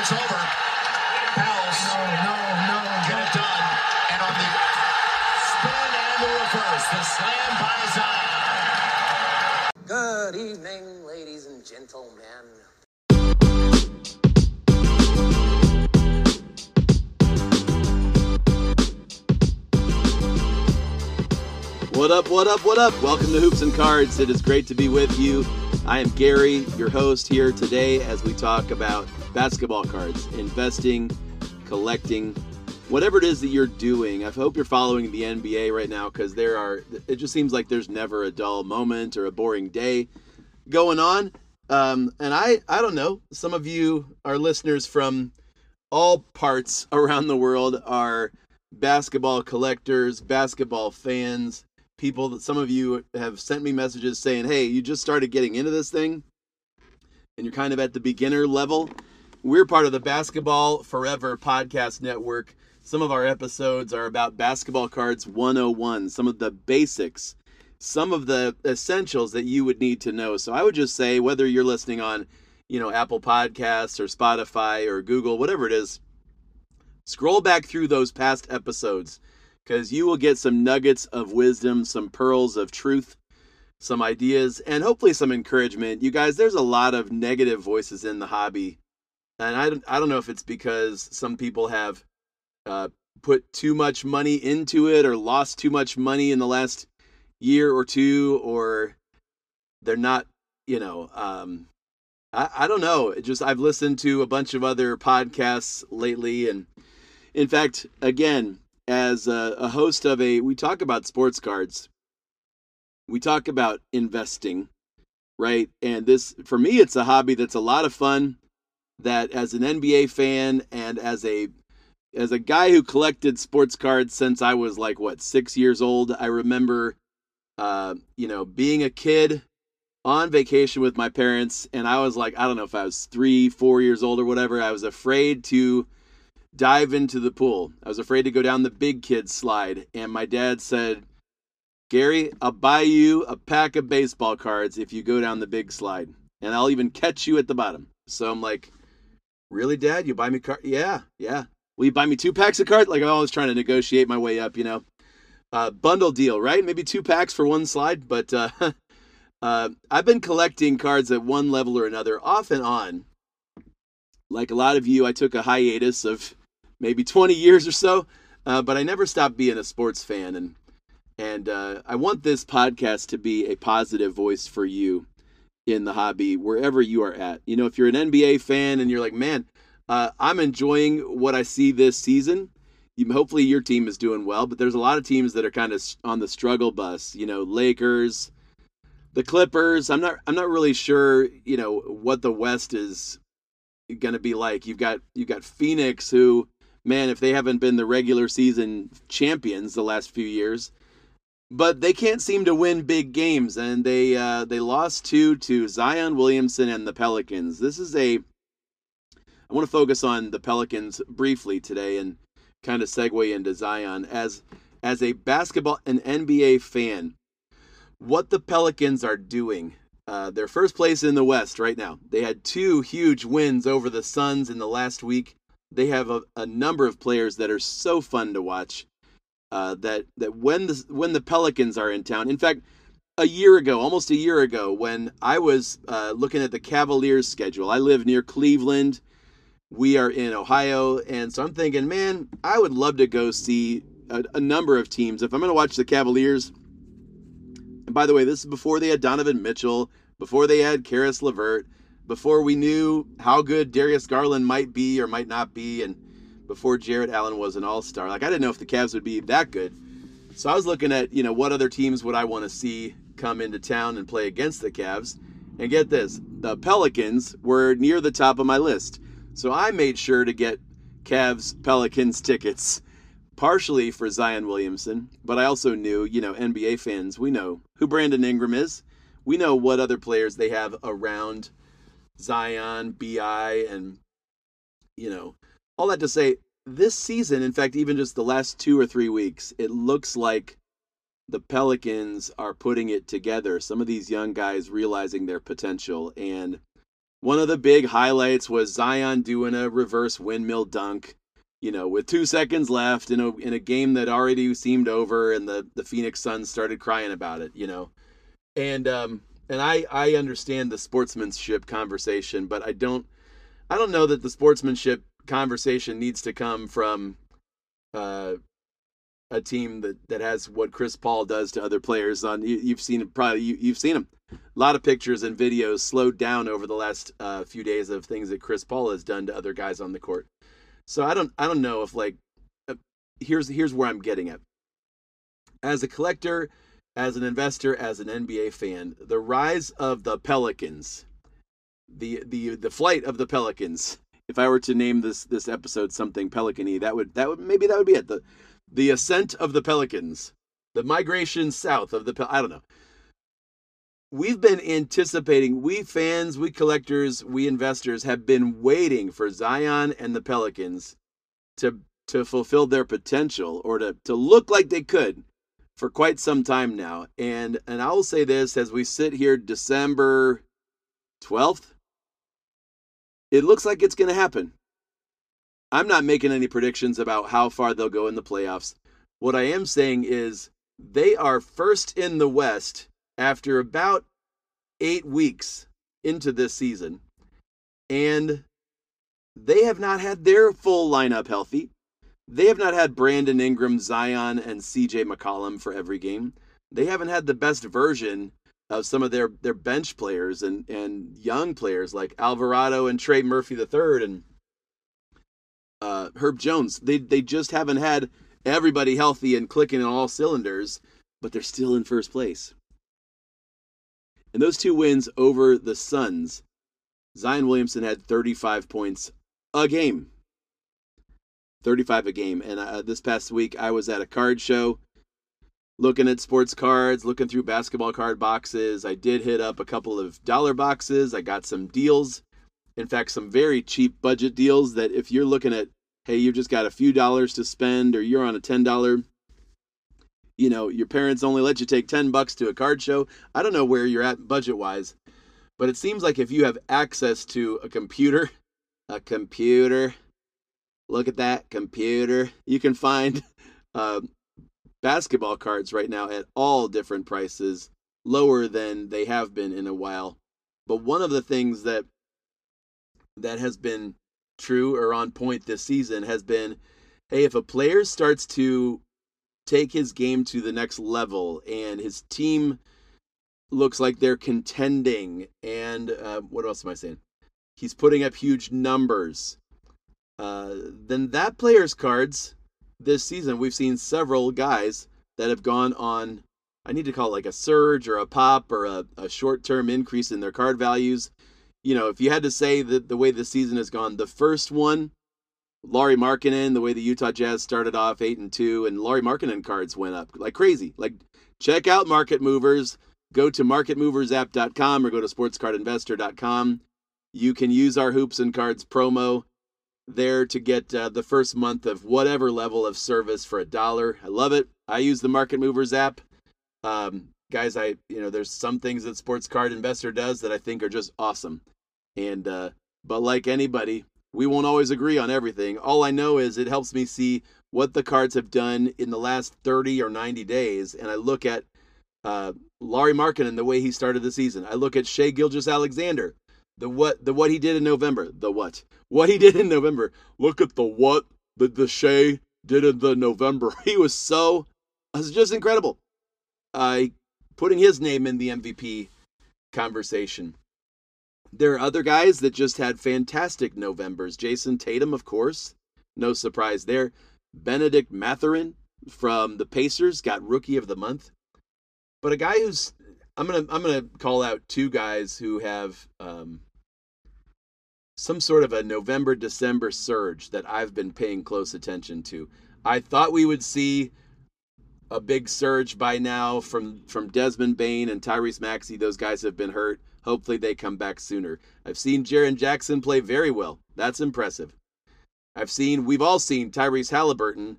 It's over. Pals. No, no, no. Get it done. And on the spin and the reverse, the slam by Zion. Good evening, ladies and gentlemen. What up, what up, what up? Welcome to Hoops and Cards. It is great to be with you. I am Gary, your host here today as we talk about basketball cards, investing, collecting, whatever it is that you're doing. I hope you're following the NBA right now because there are, it just seems like there's never a dull moment or a boring day going on. Um, and I, I don't know, some of you, our listeners from all parts around the world, are basketball collectors, basketball fans, people that some of you have sent me messages saying, "Hey, you just started getting into this thing and you're kind of at the beginner level." We're part of the Basketball Forever podcast network. Some of our episodes are about basketball cards 101, some of the basics, some of the essentials that you would need to know. So I would just say whether you're listening on, you know, Apple Podcasts or Spotify or Google, whatever it is, scroll back through those past episodes because you will get some nuggets of wisdom, some pearls of truth, some ideas, and hopefully some encouragement. You guys, there's a lot of negative voices in the hobby. And I don't, I don't know if it's because some people have uh, put too much money into it or lost too much money in the last year or two, or they're not, you know, um, I, I don't know. It just I've listened to a bunch of other podcasts lately, and in fact, again, as a, a host of a, we talk about sports cards, we talk about investing, right? And this, for me, it's a hobby that's a lot of fun. That as an NBA fan and as a as a guy who collected sports cards since I was like what six years old, I remember, uh, you know, being a kid on vacation with my parents, and I was like, I don't know if I was three, four years old or whatever. I was afraid to dive into the pool. I was afraid to go down the big kids slide. And my dad said, Gary, I'll buy you a pack of baseball cards if you go down the big slide. And I'll even catch you at the bottom. So I'm like, Really, Dad? You buy me cards? Yeah, yeah. Will you buy me two packs of cards? Like I'm always trying to negotiate my way up, you know. Uh, bundle deal, right? Maybe two packs for one slide. But uh, uh, I've been collecting cards at one level or another, off and on. Like a lot of you, I took a hiatus of maybe 20 years or so. Uh, but I never stopped being a sports fan, and and uh, I want this podcast to be a positive voice for you in the hobby wherever you are at. You know, if you're an NBA fan and you're like, man, uh, I'm enjoying what I see this season. You, hopefully, your team is doing well, but there's a lot of teams that are kind of on the struggle bus. You know, Lakers, the Clippers. I'm not. I'm not really sure. You know what the West is going to be like. You've got you've got Phoenix who man, if they haven't been the regular season champions the last few years, but they can't seem to win big games, and they uh, they lost two to Zion Williamson and the Pelicans. This is a I want to focus on the Pelicans briefly today and kind of segue into Zion as as a basketball and NBA fan. What the Pelicans are doing. Uh, they're first place in the West right now. They had two huge wins over the Suns in the last week they have a, a number of players that are so fun to watch. Uh, that that when the when the Pelicans are in town, in fact, a year ago, almost a year ago, when I was uh, looking at the Cavaliers' schedule, I live near Cleveland. We are in Ohio, and so I'm thinking, man, I would love to go see a, a number of teams. If I'm going to watch the Cavaliers, and by the way, this is before they had Donovan Mitchell, before they had Caris LeVert, before we knew how good Darius Garland might be or might not be, and before Jarrett Allen was an all star. Like, I didn't know if the Cavs would be that good. So I was looking at, you know, what other teams would I want to see come into town and play against the Cavs. And get this the Pelicans were near the top of my list. So I made sure to get Cavs Pelicans tickets, partially for Zion Williamson, but I also knew, you know, NBA fans, we know who Brandon Ingram is. We know what other players they have around Zion, BI, and you know, all that to say, this season, in fact, even just the last two or three weeks, it looks like the Pelicans are putting it together. Some of these young guys realizing their potential, and one of the big highlights was Zion doing a reverse windmill dunk, you know, with two seconds left in a in a game that already seemed over, and the the Phoenix Suns started crying about it, you know, and um and I I understand the sportsmanship conversation, but I don't I don't know that the sportsmanship conversation needs to come from uh a team that, that has what Chris Paul does to other players on you, have seen probably you, you've seen him a lot of pictures and videos slowed down over the last uh, few days of things that Chris Paul has done to other guys on the court. So I don't I don't know if like uh, here's here's where I'm getting at. As a collector, as an investor, as an NBA fan, the rise of the Pelicans, the the the flight of the Pelicans. If I were to name this this episode something Pelicany, that would that would maybe that would be it. The the ascent of the Pelicans, the migration south of the Pel- I don't know. We've been anticipating, we fans, we collectors, we investors have been waiting for Zion and the Pelicans to to fulfill their potential or to, to look like they could for quite some time now. And and I will say this as we sit here December 12th, it looks like it's going to happen. I'm not making any predictions about how far they'll go in the playoffs. What I am saying is they are first in the West after about eight weeks into this season, and they have not had their full lineup healthy. They have not had Brandon Ingram, Zion, and CJ McCollum for every game. They haven't had the best version of some of their, their bench players and, and young players like Alvarado and Trey Murphy III and uh, Herb Jones. They they just haven't had everybody healthy and clicking on all cylinders, but they're still in first place. And those two wins over the Suns, Zion Williamson had 35 points a game. 35 a game. And uh, this past week, I was at a card show looking at sports cards, looking through basketball card boxes. I did hit up a couple of dollar boxes. I got some deals in fact, some very cheap budget deals that if you're looking at, hey, you've just got a few dollars to spend or you're on a $10, you know, your parents only let you take 10 bucks to a card show. I don't know where you're at budget wise, but it seems like if you have access to a computer, a computer, look at that computer, you can find uh, basketball cards right now at all different prices, lower than they have been in a while. But one of the things that that has been true or on point this season has been hey, if a player starts to take his game to the next level and his team looks like they're contending and uh, what else am I saying? He's putting up huge numbers. Uh, then that player's cards this season, we've seen several guys that have gone on. I need to call it like a surge or a pop or a, a short term increase in their card values you know, if you had to say that the way the season has gone, the first one, Lauri Markkanen, the way the Utah Jazz started off eight and two, and Lauri Markkanen cards went up like crazy. Like, check out Market Movers. Go to marketmoversapp.com or go to sportscardinvestor.com. You can use our hoops and cards promo there to get uh, the first month of whatever level of service for a dollar. I love it. I use the Market Movers app. Um, guys, I you know there's some things that Sports Card Investor does that I think are just awesome, and uh, but like anybody, we won't always agree on everything. All I know is it helps me see what the cards have done in the last 30 or 90 days, and I look at uh, Lauri and the way he started the season. I look at Shai Gilgeous-Alexander, the what the what he did in November, the what what he did in November. Look at the what the the Shai did in the November. He was so it was just incredible. I putting his name in the MVP conversation. There are other guys that just had fantastic Novembers. Jayson Tatum, of course, no surprise there. Bennedict Mathurin from the Pacers got Rookie of the Month. But a guy who's I'm gonna I'm gonna call out two guys who have um, some sort of a November December surge that I've been paying close attention to. I thought we would see a big surge by now from from Desmond Bane and Tyrese Maxey. Those guys have been hurt. Hopefully they come back sooner. I've seen Jaren Jackson play very well. That's impressive. I've seen we've all seen Tyrese Halliburton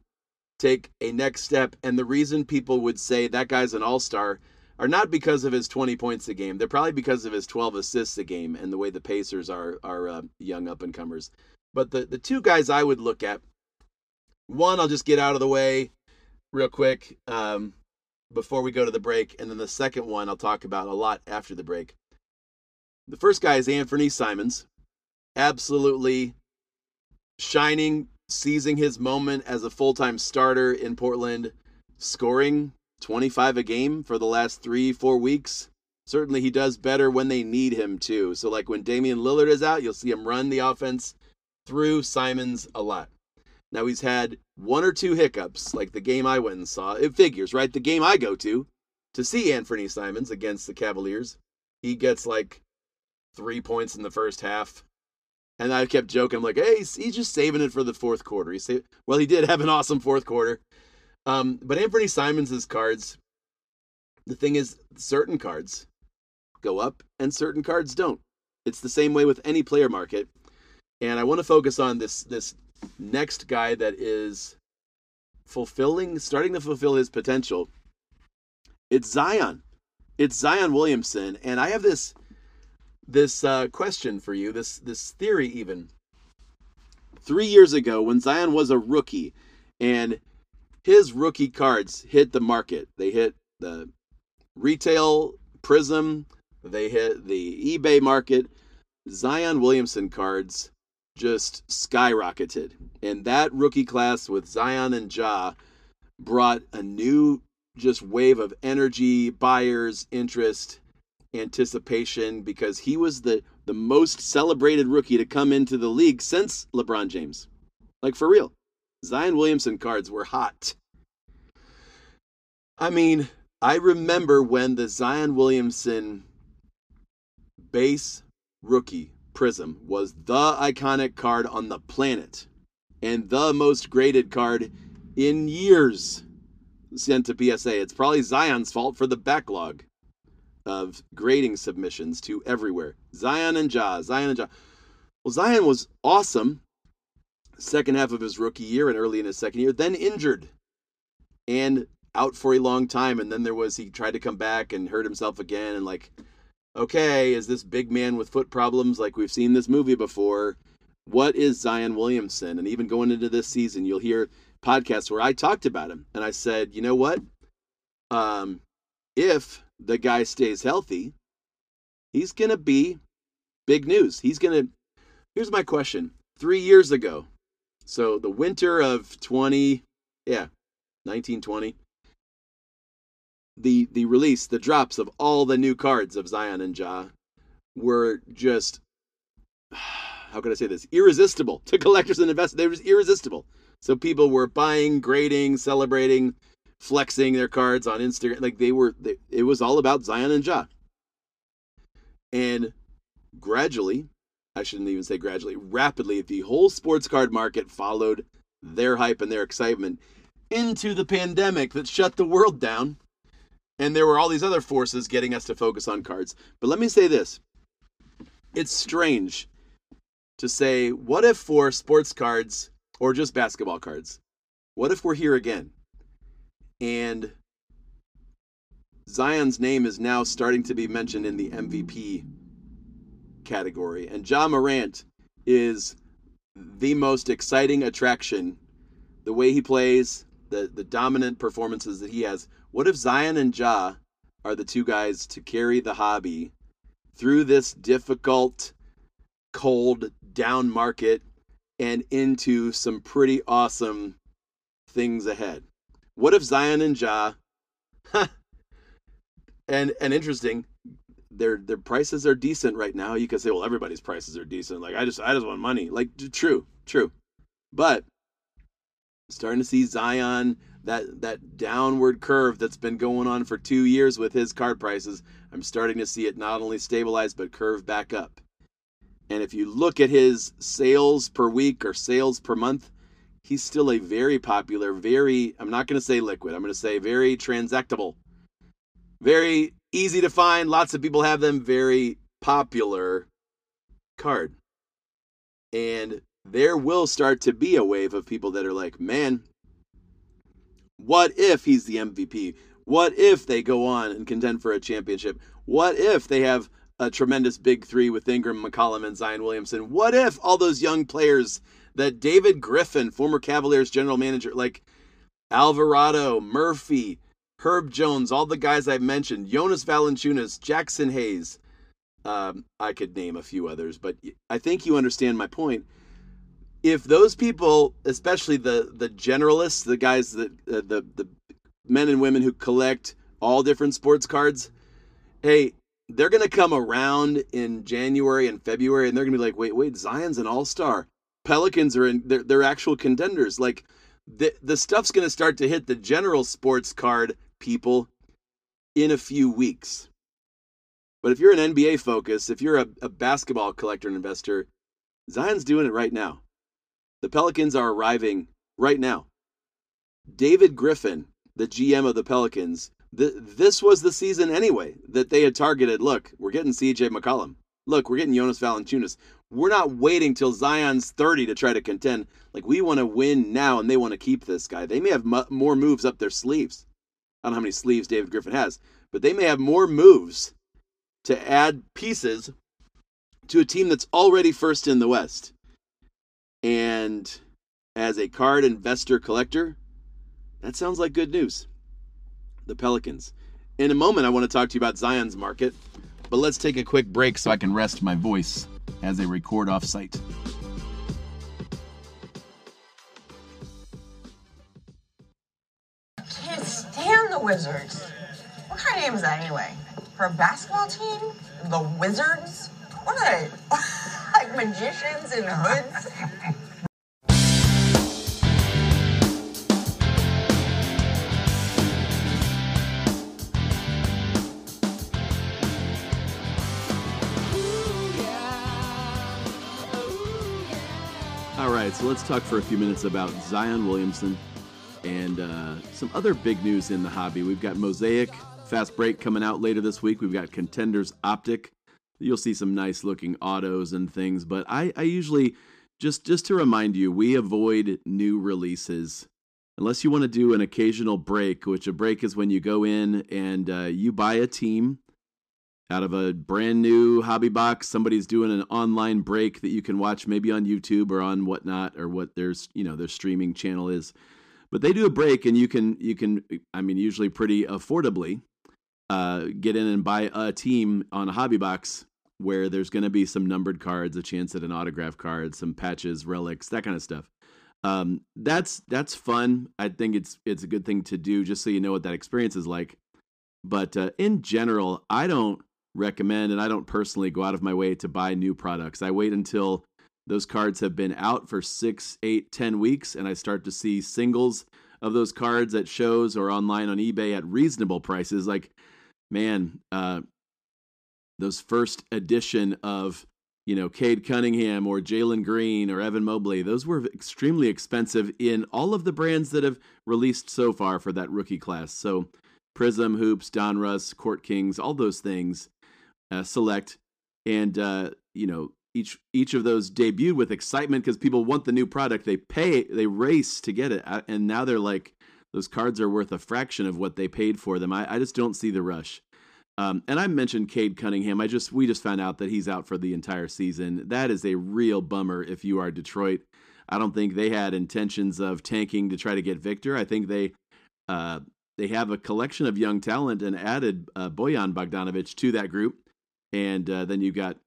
take a next step and the reason people would say that guy's an all-star are not because of his 20 points a game. They're probably because of his 12 assists a game and the way the Pacers are are uh, young up and comers. But the the two guys I would look at, one I'll just get out of the way real quick um, before we go to the break, and then the second one I'll talk about a lot after the break. The first guy is Anthony Simons, absolutely shining, seizing his moment as a full time starter in Portland, scoring 25 a game for the last three, four weeks. Certainly, he does better when they need him too. So, like when Damian Lillard is out, you'll see him run the offense through Simons a lot. Now, he's had one or two hiccups, like the game I went and saw. It figures, right? The game I go to to see Anthony Simons against the Cavaliers, he gets like three points in the first half. And I kept joking, I'm like, hey, he's, just saving it for the fourth quarter. He saved, well, he did have an awesome fourth quarter. Um, but Anthony Simons' cards, the thing is, certain cards go up and certain cards don't. It's the same way with any player market. And I want to focus on this this next guy that is fulfilling, starting to fulfill his potential. It's Zion. It's Zion Williamson, and I have this this uh, question for you. This this theory even. Three years ago, when Zion was a rookie, and his rookie cards hit the market, they hit the retail prism, they hit the eBay market. Zion Williamson cards just skyrocketed. And that rookie class with Zion and Ja brought a new just wave of energy, buyers, interest, anticipation because he was the the most celebrated rookie to come into the league since LeBron James. Like for real. Zion Williamson cards were hot. I mean, I remember when the Zion Williamson base rookie Prism was the iconic card on the planet and the most graded card in years sent to PSA. It's probably Zion's fault for the backlog of grading submissions to everywhere. Zion and Ja, Zion and Ja. Well, Zion was awesome second half of his rookie year and early in his second year, then injured and out for a long time. And then there was he tried to come back and hurt himself again and like okay, is this big man with foot problems like we've seen this movie before? What is Zion Williamson? And even going into this season, you'll hear podcasts where I talked about him and I said, you know what? Um, if the guy stays healthy, he's going to be big news. He's going to. Here's my question. Three years ago, so the winter of 20, yeah, 1920, the the release, the drops of all the new cards of Zion and Ja were just how can I say this? Irresistible to collectors and investors. They were irresistible. So people were buying, grading, celebrating, flexing their cards on Instagram. Like they were, they, it was all about Zion and Ja. And gradually, I shouldn't even say gradually, rapidly, the whole sports card market followed their hype and their excitement into the pandemic that shut the world down and there were all these other forces getting us to focus on cards. But let me say this it's strange to say, what if for sports cards or just basketball cards, what if we're here again? And Zion's name is now starting to be mentioned in the MVP category. And Ja Morant is the most exciting attraction. The way he plays, the, the dominant performances that he has what if Zion and Ja are the two guys to carry the hobby through this difficult, cold, down market and into some pretty awesome things ahead? What if Zion and Ja and and interesting their their prices are decent right now. You could say, well, everybody's prices are decent. Like I just I just want money. Like true, true. But starting to see Zion that that downward curve that's been going on for two years with his card prices. I'm starting to see it not only stabilize but curve back up. And if you look at his sales per week or sales per month, he's still a very popular, very I'm not going to say liquid. I'm going to say very transactable. Very easy to find, lots of people have them, very popular card. And there will start to be a wave of people that are like, "Man, what if he's the MVP? What if they go on and contend for a championship? What if they have a tremendous big three with Ingram, McCollum, and Zion Williamson? What if all those young players that David Griffin, former Cavaliers general manager, like Alvarado, Murphy, Herb Jones, all the guys I've mentioned, Jonas Valanciunas, Jaxson Hayes. Um, I could name a few others, but I think you understand my point. If those people, especially the the generalists, the guys that uh, the the men and women who collect all different sports cards, hey, they're gonna come around in January and February, and they're gonna be like, wait, wait, Zion's an all star. Pelicans are in, they're, they're actual contenders. Like the the stuff's gonna start to hit the general sports card people in a few weeks. But if you're an NBA focus, if you're a, a basketball collector and investor, Zion's doing it right now. The Pelicans are arriving right now. David Griffin, the GM of the Pelicans, th- this was the season anyway that they had targeted. Look, we're getting CJ McCollum. Look, we're getting Jonas Valanciunas. We're not waiting till Zion's 30 to try to contend. Like, we want to win now, and they want to keep this guy. They may have m- more moves up their sleeves. I don't know how many sleeves David Griffin has, but they may have more moves to add pieces to a team that's already first in the West. And as a card investor collector, that sounds like good news. The Pelicans. In a moment, I want to talk to you about Zion's market, but let's take a quick break so I can rest my voice as I record off site. Wizards. What kind of name is that anyway? For a basketball team? The Wizards? What are they? like magicians in hoods? All right, so let's talk for a few minutes about Zion Williamson and uh, some other big news in the hobby. We've got Mosaic Fast Break coming out later this week. We've got Contenders Optic. You'll see some nice looking autos and things, but I, I usually just just to remind you, we avoid new releases unless you want to do an occasional break. Which a break is when you go in and uh, you buy a team out of a brand new hobby box. Somebody's doing an online break that you can watch maybe on YouTube or on whatnot or what their you know their streaming channel is. But they do a break and you can you can I mean usually pretty affordably uh, get in and buy a team on a hobby box where there's going to be some numbered cards, a chance at an autograph card, some patches, relics, that kind of stuff. Um, that's that's fun. I think it's it's a good thing to do just so you know what that experience is like. But uh, in general, I don't recommend and I don't personally go out of my way to buy new products. I wait until those cards have been out for six, eight, ten weeks, and I start to see singles of those cards at shows or online on eBay at reasonable prices. Like, man, uh, those first edition of you know Cade Cunningham or Jalen Green or Evan Mobley, those were extremely expensive in all of the brands that have released so far for that rookie class. So, Prism, Hoops, Donruss, Court Kings, all those things, uh, select, and uh, you know each each of those debuted with excitement because people want the new product. They pay, they race to get it, and now they're like those cards are worth a fraction of what they paid for them. I, I just don't see the rush. Um, and I mentioned Cade Cunningham. I just we just found out that he's out for the entire season. That is a real bummer if you are Detroit. I don't think they had intentions of tanking to try to get Victor. I think they uh, they have a collection of young talent and added uh, Bojan Bogdanovic to that group. And uh, then you've got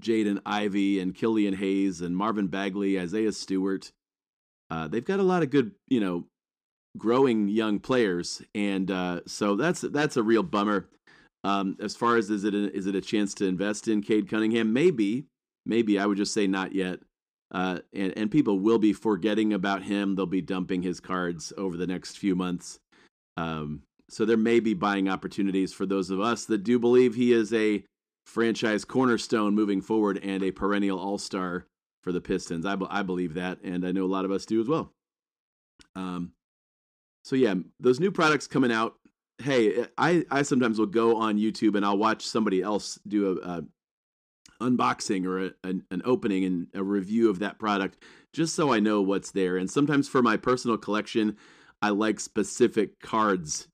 Jaden Ivey and Killian Hayes and Marvin Bagley, Isaiah Stewart. Uh, they've got a lot of good, you know, growing young players, and uh, so that's that's a real bummer. Um, as far as is it a, is it a chance to invest in Cade Cunningham? Maybe, maybe I would just say not yet. Uh, and and people will be forgetting about him. They'll be dumping his cards over the next few months. Um, so there may be buying opportunities for those of us that do believe he is a franchise cornerstone moving forward and a perennial all star for the Pistons. I, I believe that, and I know a lot of us do as well. Um, so yeah, those new products coming out. Hey, I I sometimes will go on YouTube and I'll watch somebody else do a, a unboxing or a, an, an opening and a review of that product, just so I know what's there. And sometimes for my personal collection, I like specific cards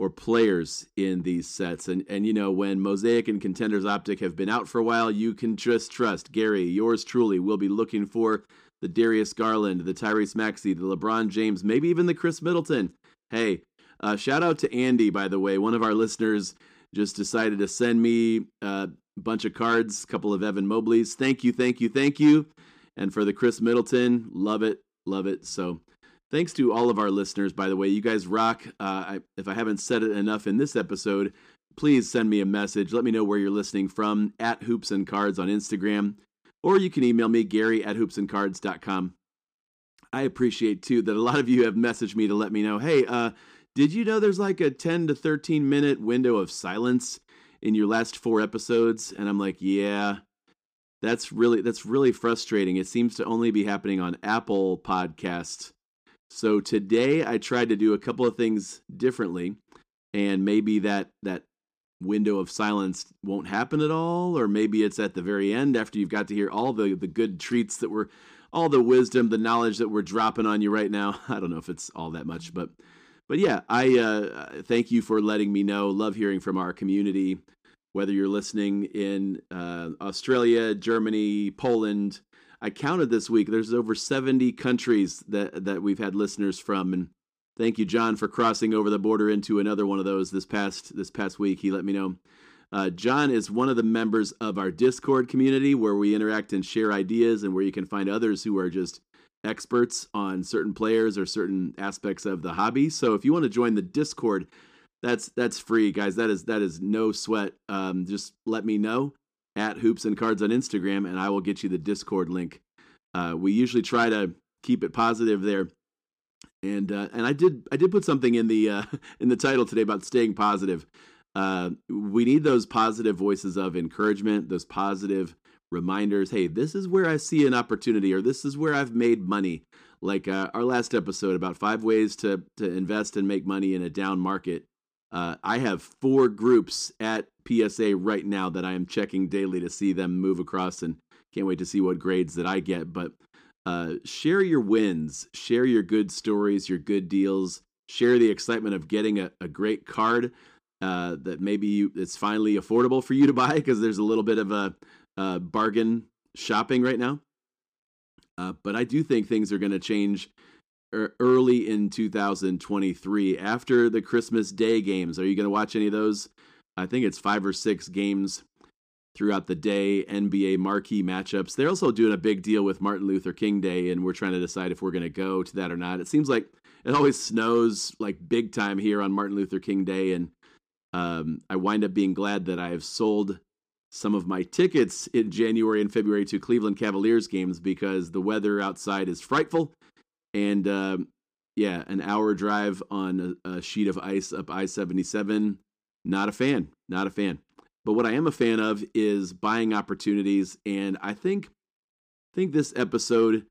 or players in these sets. And and you know when Mosaic and Contenders Optic have been out for a while, you can just trust Gary, yours truly, will be looking for the Darius Garland, the Tyrese Maxey, the LeBron James, maybe even the Khris Middleton. Hey, uh, shout out to Andy, by the way, one of our listeners just decided to send me a bunch of cards, a couple of Evan Mobleys. Thank you, thank you, thank you. And for the Khris Middleton, love it, love it. So Thanks to all of our listeners, by the way. You guys rock. Uh, I, if I haven't said it enough in this episode, please send me a message. Let me know where you're listening from at Hoops and Cards on Instagram, or you can email me, Gary at hoopsandcards.com. I appreciate too that a lot of you have messaged me to let me know, hey, uh, did you know there's like a 10 to 13 minute window of silence in your last four episodes? And I'm like, yeah, that's really that's really frustrating. It seems to only be happening on Apple Podcasts so today I tried to do a couple of things differently, and maybe that that window of silence won't happen at all, or maybe it's at the very end after you've got to hear all the the good treats that were all the wisdom, the knowledge that we're dropping on you right now. I don't know if it's all that much, but but yeah, I uh, thank you for letting me know. Love hearing from our community, whether you're listening in uh, Australia, Germany, Poland, I counted this week. There's over 70 countries that that we've had listeners from, and thank you, John, for crossing over the border into another one of those this past this past week. He let me know. Uh, John is one of the members of our Discord community where we interact and share ideas, and where you can find others who are just experts on certain players or certain aspects of the hobby. So if you want to join the Discord, that's that's free, guys. That is that is no sweat. Um, just let me know at Hoops and Cards on Instagram, and I will get you the Discord link. Uh, we usually try to keep it positive there, and uh, and I did I did put something in the uh, in the title today about staying positive. Uh, we need those positive voices of encouragement, those positive reminders. Hey, this is where I see an opportunity, or this is where I've made money. Like uh, our last episode about five ways to to invest and make money in a down market. Uh, I have four groups at PSA right now that I am checking daily to see them move across, and can't wait to see what grades that I get. But uh, share your wins, share your good stories, your good deals, share the excitement of getting a, a great card uh, that maybe you, it's finally affordable for you to buy because there's a little bit of a, a bargain shopping right now. Uh, but I do think things are going to change early in 2023 after the Christmas Day games. Are you going to watch any of those? I think it's five or six games throughout the day, NBA marquee matchups. They're also doing a big deal with Martin Luther King Day, and we're trying to decide if we're going to go to that or not. It seems like it always snows like big time here on Martin Luther King Day, and um, I wind up being glad that I've sold some of my tickets in January and February to Cleveland Cavaliers games because the weather outside is frightful and uh, yeah, an hour drive on a, a sheet of ice up I seventy seven. Not a fan. Not a fan. But what I am a fan of is buying opportunities, and I think think this episode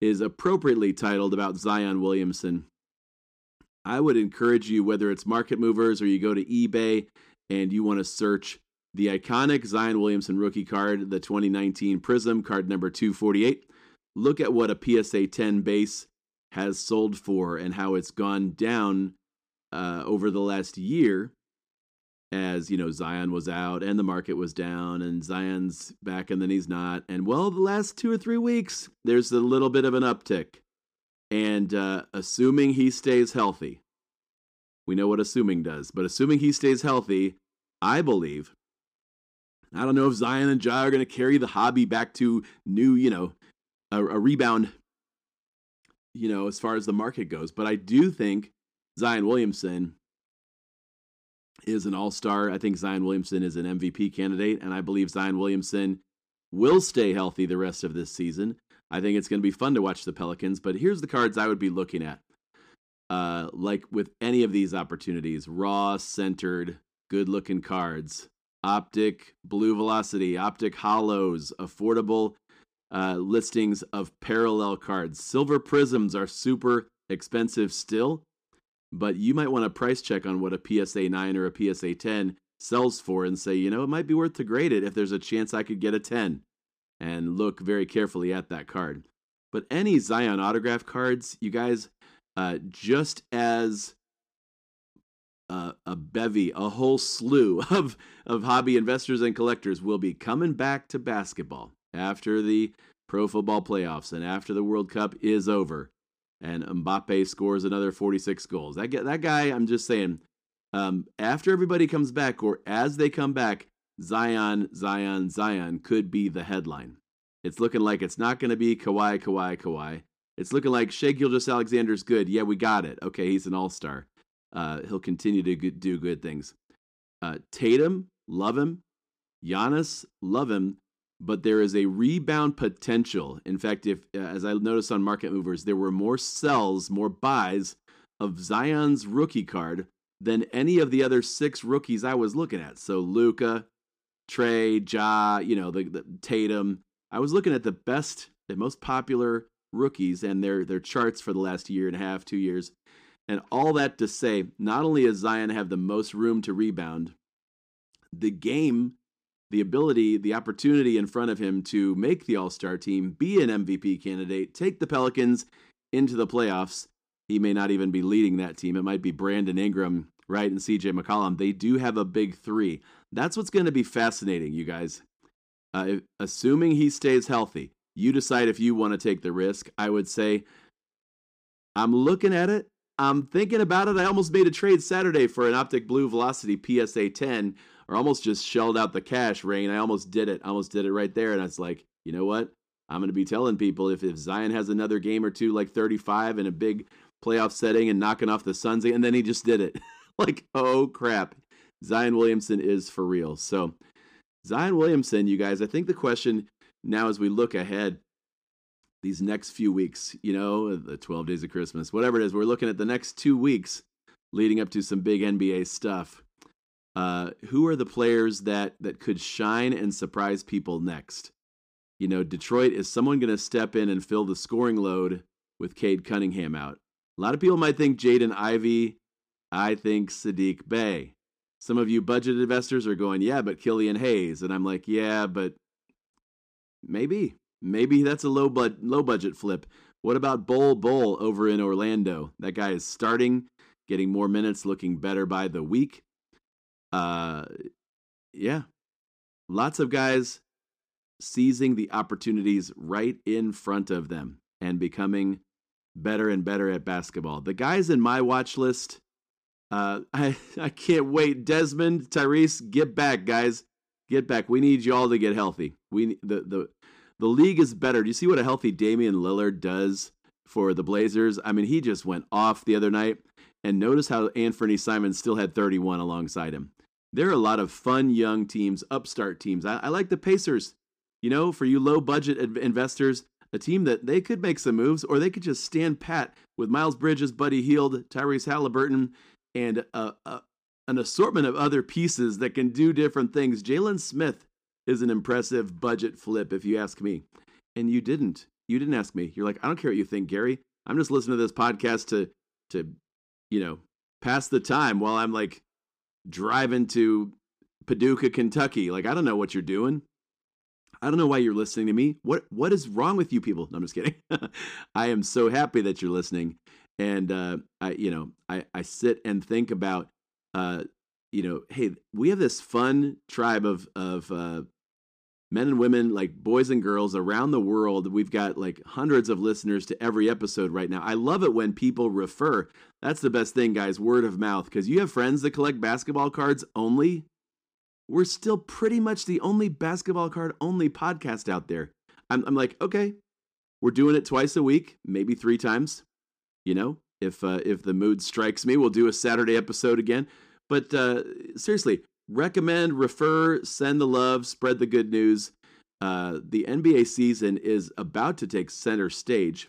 is appropriately titled about Zion Williamson. I would encourage you, whether it's market movers or you go to eBay and you want to search the iconic Zion Williamson rookie card, the 2019 Prism card number 248. Look at what a PSA 10 base has sold for and how it's gone down uh, over the last year as you know Zion was out and the market was down and Zion's back and then he's not and well the last 2 or 3 weeks there's a little bit of an uptick and uh, assuming he stays healthy we know what assuming does but assuming he stays healthy I believe I don't know if Zion and Ja are going to carry the hobby back to new you know a, a rebound you know, as far as the market goes. But I do think Zion Williamson is an all star. I think Zion Williamson is an MVP candidate, and I believe Zion Williamson will stay healthy the rest of this season. I think it's going to be fun to watch the Pelicans, but here's the cards I would be looking at. Uh, like with any of these opportunities, raw, centered, good looking cards, optic, blue velocity, optic holos, affordable uh, listings of parallel cards. Silver prisms are super expensive still, but you might want to price check on what a PSA 9 or a PSA 10 sells for and say, you know, it might be worth to grade it if there's a chance I could get a 10 and look very carefully at that card. But any Zion autograph cards, you guys, uh, just as a, a bevy, a whole slew of of hobby investors and collectors will be coming back to basketball after the pro football playoffs and after the World Cup is over, and Mbappe scores another 46 goals. That that guy, I'm just saying, um, after everybody comes back or as they come back, Zion, Zion, Zion could be the headline. It's looking like it's not going to be Kawhi, Kawhi, Kawhi. It's looking like Shai Gilgeous-Alexander's good. Yeah, we got it. Okay, he's an all star. Uh, he'll continue to do good things. Uh, Tatum, love him. Giannis, love him. But there is a rebound potential. In fact, if as I noticed on Market Movers, there were more sells, more buys of Zion's rookie card than any of the other six rookies I was looking at. So Luka, Trey, Ja, you know, the, the Tatum. I was looking at the best, the most popular rookies and their their charts for the last year and a half, two years. And all that to say, not only does Zion have the most room to rebound, the game, the ability, the opportunity in front of him to make the All Star team, be an MVP candidate, take the Pelicans into the playoffs. He may not even be leading that team. It might be Brandon Ingram, right, and CJ McCollum. They do have a big three. That's what's going to be fascinating, you guys. Uh, assuming he stays healthy, you decide if you want to take the risk. I would say, I'm looking at it. I'm thinking about it. I almost made a trade Saturday for an Optic Blue Velocity PSA 10, or almost just shelled out the cash, Rain. I almost did it. I almost did it right there. And I was like, you know what? I'm going to be telling people if, if Zion has another game or two, like 35 in a big playoff setting and knocking off the Suns, and then he just did it. like, oh crap. Zion Williamson is for real. So, Zion Williamson, you guys, I think the question now as we look ahead these next few weeks, you know, the 12 days of Christmas, whatever it is, we're looking at the next two weeks leading up to some big NBA stuff. Uh, who are the players that that could shine and surprise people next? You know, Detroit is someone going to step in and fill the scoring load with Cade Cunningham out. A lot of people might think Jaden Ivey. I think Saddiq Bey. Some of you budget investors are going, yeah, but Killian Hayes. And I'm like, yeah, but maybe. Maybe that's a low, bud- low budget flip. What about Bol Bol over in Orlando? That guy is starting, getting more minutes, looking better by the week. Uh, yeah, lots of guys seizing the opportunities right in front of them and becoming better and better at basketball. The guys in my watch list uh, I I can't wait. Desmond, Tyrese, get back, guys. Get back. We need you all to get healthy. We the the the league is better. Do you see what a healthy Damian Lillard does for the Blazers? I mean, he just went off the other night. And notice how Anthony Simon still had 31 alongside him. There are a lot of fun young teams, upstart teams. I, I like the Pacers. You know, for you low budget investors, a team that they could make some moves or they could just stand pat with Miles Bridges, Buddy Hield, Tyrese Halliburton, and a, a, an assortment of other pieces that can do different things. Jalen Smith is an impressive budget flip, if you ask me. And you didn't. You didn't ask me. You're like, I don't care what you think, Gary. I'm just listening to this podcast to, to, you know, pass the time while I'm like driving to Paducah, Kentucky. Like, I don't know what you're doing. I don't know why you're listening to me. What what is wrong with you people? No, I'm just kidding. I am so happy that you're listening and uh, I, you know, I, I sit and think about, uh, you know, hey, we have this fun tribe of of uh, men and women, like boys and girls around the world. We've got like hundreds of listeners to every episode right now. I love it when people refer. That's the best thing, guys. Word of mouth, because you have friends that collect basketball cards only. We're still pretty much the only basketball card only podcast out there. I'm, I'm like, okay, we're doing it twice a week, maybe three times you know, if uh, if the mood strikes me, we'll do a Saturday episode again. But uh, seriously, recommend, refer, send the love, spread the good news. Uh, the NBA season is about to take center stage,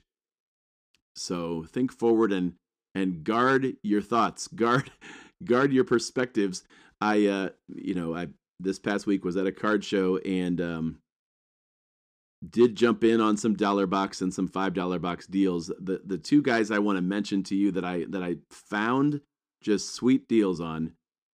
so think forward and and guard your thoughts, guard guard your perspectives. I, uh, you know, I this past week was at a card show and um, did jump in on some dollar box and some five dollar box deals. The the two guys I want to mention to you that I that I found just sweet deals on.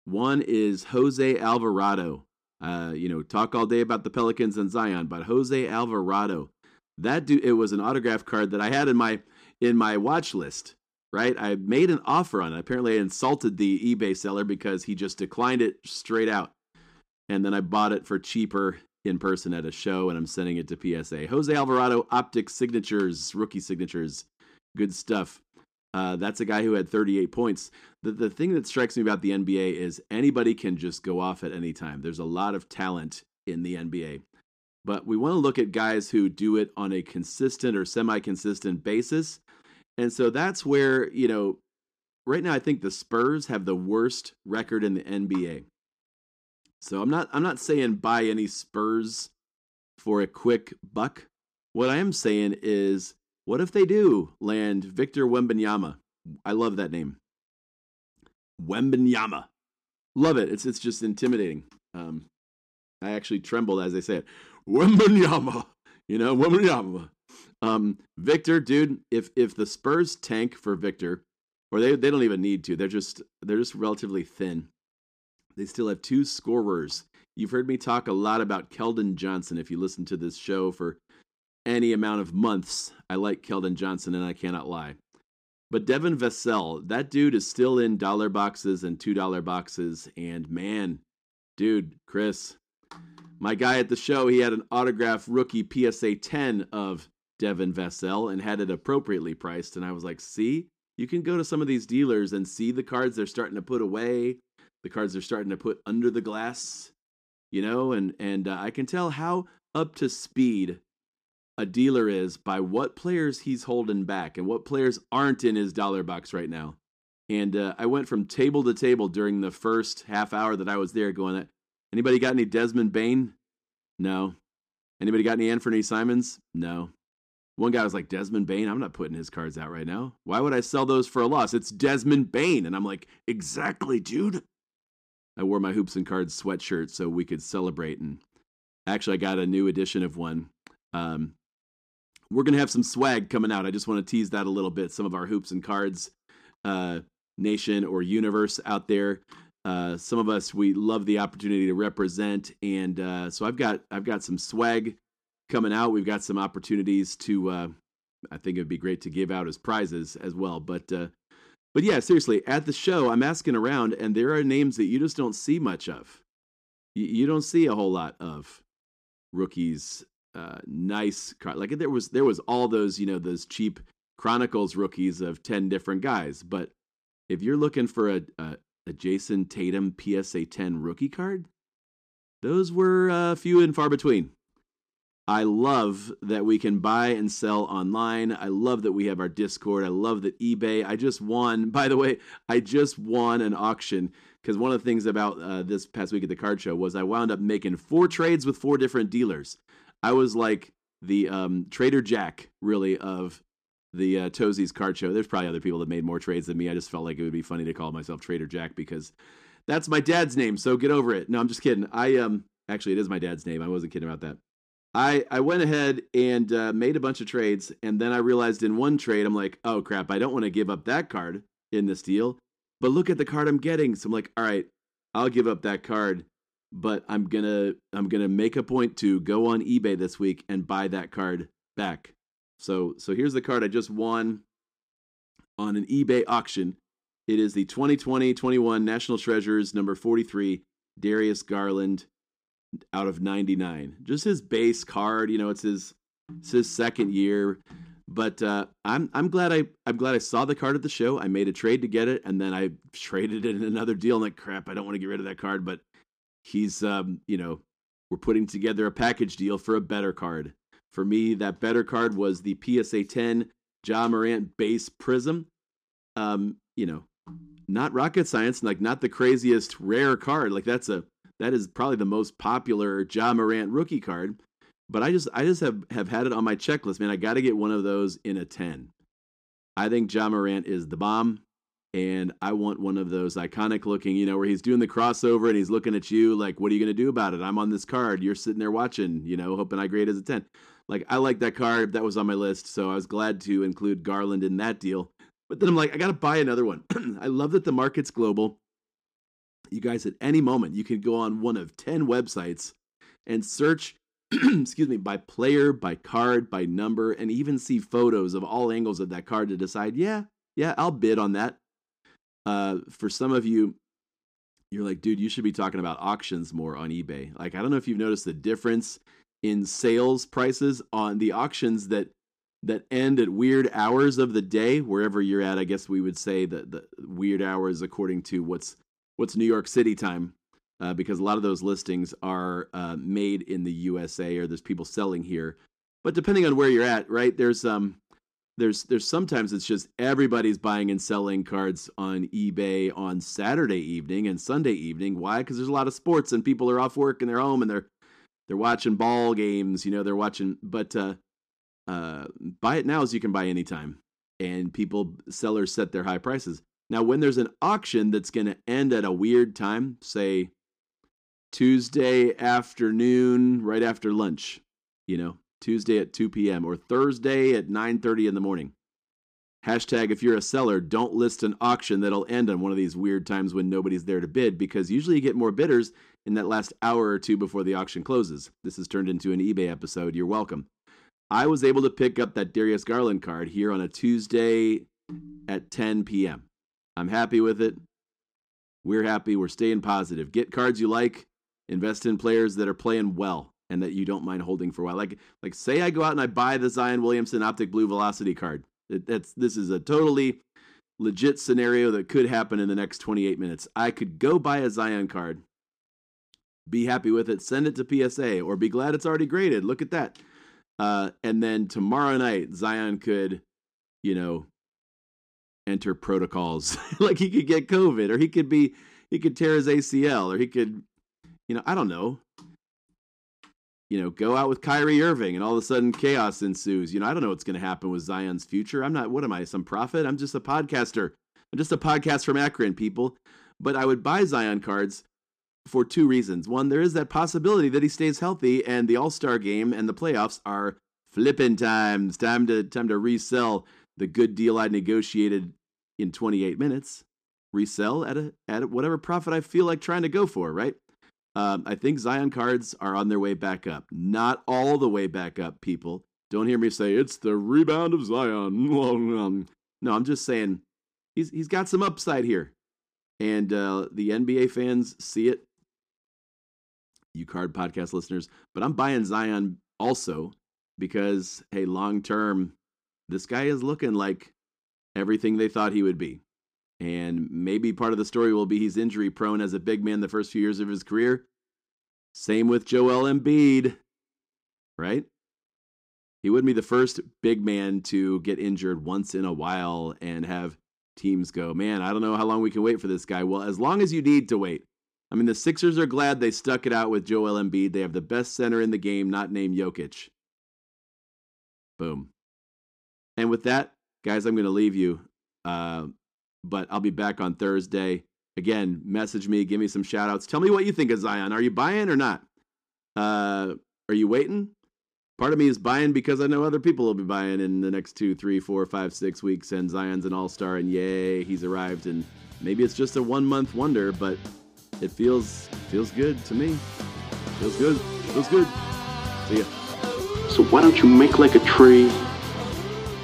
One is Jose Alvarado. Uh, you know, talk all day about the Pelicans and Zion, but Jose Alvarado, that dude, it was an autograph card that I had in my in my watch list. right? I made an offer on it. Apparently, I insulted the eBay seller because he just declined it straight out. And then I bought it for cheaper in person at a show, and I'm sending it to PSA. Jose Alvarado Optic Signatures, rookie signatures. Good stuff. Uh, that's a guy who had 38 points. The, the thing that strikes me about the NBA is anybody can just go off at any time. There's a lot of talent in the NBA. But we want to look at guys who do it on a consistent or semi consistent basis. And so that's where, you know, right now I think the Spurs have the worst record in the NBA. So I'm not I'm not saying buy any Spurs for a quick buck. What I am saying is what if they do land Victor Wembanyama? I love that name. Wembanyama. Love it. It's it's just intimidating. Um, I actually trembled as I say it. Wembanyama. You know, Wembanyama. Um, Victor, dude, if if the Spurs tank for Victor, or they they don't even need to, they're just they're just relatively thin. They still have two scorers. You've heard me talk a lot about Keldon Johnson. If you listen to this show for any amount of months, I like Keldon Johnson, and I cannot lie. But Devin Vassell, that dude is still in dollar boxes and two dollar boxes, and man, dude, Chris, my guy at the show, he had an autographed rookie PSA 10 of Devin Vassell and had it appropriately priced. And I was like, see, you can go to some of these dealers and see the cards they're starting to put away, the cards they're starting to put under the glass, you know, and and uh, I can tell how up to speed a dealer is by what players he's holding back and what players aren't in his dollar box right now. And uh, I went from table to table during the first half hour that I was there, going, Anybody got any Desmond Bane? No. Anybody got any Anthony Simons? No. One guy was like, Desmond Bane, I'm not putting his cards out right now. Why would I sell those for a loss? It's Desmond Bane. And I'm like, exactly, dude. I wore my Hoops and Cards sweatshirt so we could celebrate. And actually, I got a new edition of one. Um, we're to have some swag coming out. I just want to tease that a little bit. Some of our Hoops and Cards uh, nation or universe out there uh, some of us we love the opportunity to represent, and uh, so I've got I've got some swag coming out. We've got some opportunities to. Uh, I think it would be great to give out as prizes as well. But uh, but yeah, seriously, at the show, I'm asking around, and there are names that you just don't see much of. You, you don't see a whole lot of rookies. Uh, nice, card like there was there was all those you know those cheap Chronicles rookies of ten different guys, but if you're looking for a, a, a Jayson Tatum PSA 10 rookie card, those were uh, few and far between. I love that we can buy and sell online. I love that we have our Discord. I love that eBay. I just won, by the way, I just won an auction because one of the things about uh, this past week at the card show was I wound up making four trades with four different dealers. I was like the um, Trader Jack, really, of the uh, Tozy's card show. There's probably other people that made more trades than me. I just felt like it would be funny to call myself Trader Jack because that's my dad's name. So get over it. No, I'm just kidding. I um actually it is my dad's name. I wasn't kidding about that. I I went ahead and uh, made a bunch of trades, and then I realized in one trade I'm like, oh crap, I don't want to give up that card in this deal. But look at the card I'm getting. So I'm like, all right, I'll give up that card, but I'm gonna I'm gonna make a point to go on eBay this week and buy that card back. So so here's the card I just won on an eBay auction. It is the 2020-21 National Treasures number 43 Darius Garland out of 99. Just his base card, you know, it's his it's his second year. But uh, I'm I'm glad I I'm glad I saw the card at the show. I made a trade to get it, and then I traded it in another deal. I'm like, crap, I don't want to get rid of that card, but he's um, you know, we're putting together a package deal for a better card. For me, that better card was the PSA 10 Ja Morant base prism. Um, you know, not rocket science, like not the craziest rare card. Like that's a that is probably the most popular Ja Morant rookie card. But I just I just have have had it on my checklist, man. I got to get one of those in a 10. I think Ja Morant is the bomb and I want one of those iconic looking, you know, where he's doing the crossover and he's looking at you like, what are you going to do about it? I'm on this card. You're sitting there watching, you know, hoping I grade as a 10. Like, I like that card. That was on my list. So I was glad to include Garland in that deal. But then I'm like, I got to buy another one. I love that the market's global. You guys, at any moment, you can go on one of 10 websites and search, excuse me, by player, by card, by number, and even see photos of all angles of that card to decide, yeah, yeah, I'll bid on that. Uh, for some of you, you're like, dude, you should be talking about auctions more on eBay. Like, I don't know if you've noticed the difference in sales prices on the auctions that that end at weird hours of the day, wherever you're at. I guess we would say that the weird hours according to what's what's New York City time, uh, because a lot of those listings are uh, made in the USA or there's people selling here. But depending on where you're at, right? There's um there's there's sometimes it's just everybody's buying and selling cards on eBay on Saturday evening and Sunday evening. Why? Because there's a lot of sports and people are off work and they're home and they're they're watching ball games. You know, they're watching. But uh, uh, buy it now as you can buy anytime, and people sellers set their high prices. Now, when there's an auction that's going to end at a weird time, say Tuesday afternoon, right after lunch, you know, Tuesday at 2 p.m. or Thursday at 9:30 in the morning. Hashtag if you're a seller, don't list an auction that'll end on one of these weird times when nobody's there to bid because usually you get more bidders in that last hour or two before the auction closes. This has turned into an eBay episode. You're welcome. I was able to pick up that Darius Garland card here on a Tuesday at 10 p.m. I'm happy with it. We're happy. We're staying positive. Get cards you like, invest in players that are playing well and that you don't mind holding for a while. Like like say I go out and I buy the Zion Williamson Optic Blue Velocity card. It, that's this is a totally legit scenario that could happen in the next 28 minutes. I could go buy a Zion card, be happy with it, send it to PSA, or be glad it's already graded. Look at that. Uh, and then tomorrow night, Zion could, you know, enter protocols. like he could get COVID, or he could be, he could tear his ACL, or he could, you know, I don't know you know, go out with Kyrie Irving and all of a sudden chaos ensues. You know, I don't know what's going to happen with Zion's future. I'm not, what am I, some prophet? I'm just a podcaster. I'm just a podcast from Akron, people. But I would buy Zion cards for two reasons. One, there is that possibility that he stays healthy and the All Star game and the playoffs are flipping times. Time to, time to resell the good deal I negotiated in 28 minutes. Resell at a, at whatever profit I feel like trying to go for, right? Um, I think Zion cards are on their way back up. Not all the way back up, people. Don't hear me say it's the rebound of Zion. no, I'm just saying he's he's got some upside here, and uh, the NBA fans see it. You card podcast listeners, but I'm buying Zion also because hey, long term, this guy is looking like everything they thought he would be. And maybe part of the story will be he's injury prone as a big man the first few years of his career. Same with Joel Embiid, right? He wouldn't be the first big man to get injured once in a while and have teams go, man, I don't know how long we can wait for this guy. Well, as long as you need to wait. I mean, the Sixers are glad they stuck it out with Joel Embiid. They have the best center in the game, not named Jokic. Boom. And with that, guys, I'm going to leave you. Uh, but I'll be back on Thursday. Again, message me, give me some shout outs. Tell me what you think of Zion. Are you buying or not? Uh, are you waiting? Part of me is buying because I know other people will be buying in the next two, three, four, five, six weeks, and Zion's an all star, and yay, he's arrived. And maybe it's just a one month wonder, but it feels feels good to me. Feels good. Feels good. See ya. So why don't you make like a tree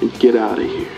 and get out of here?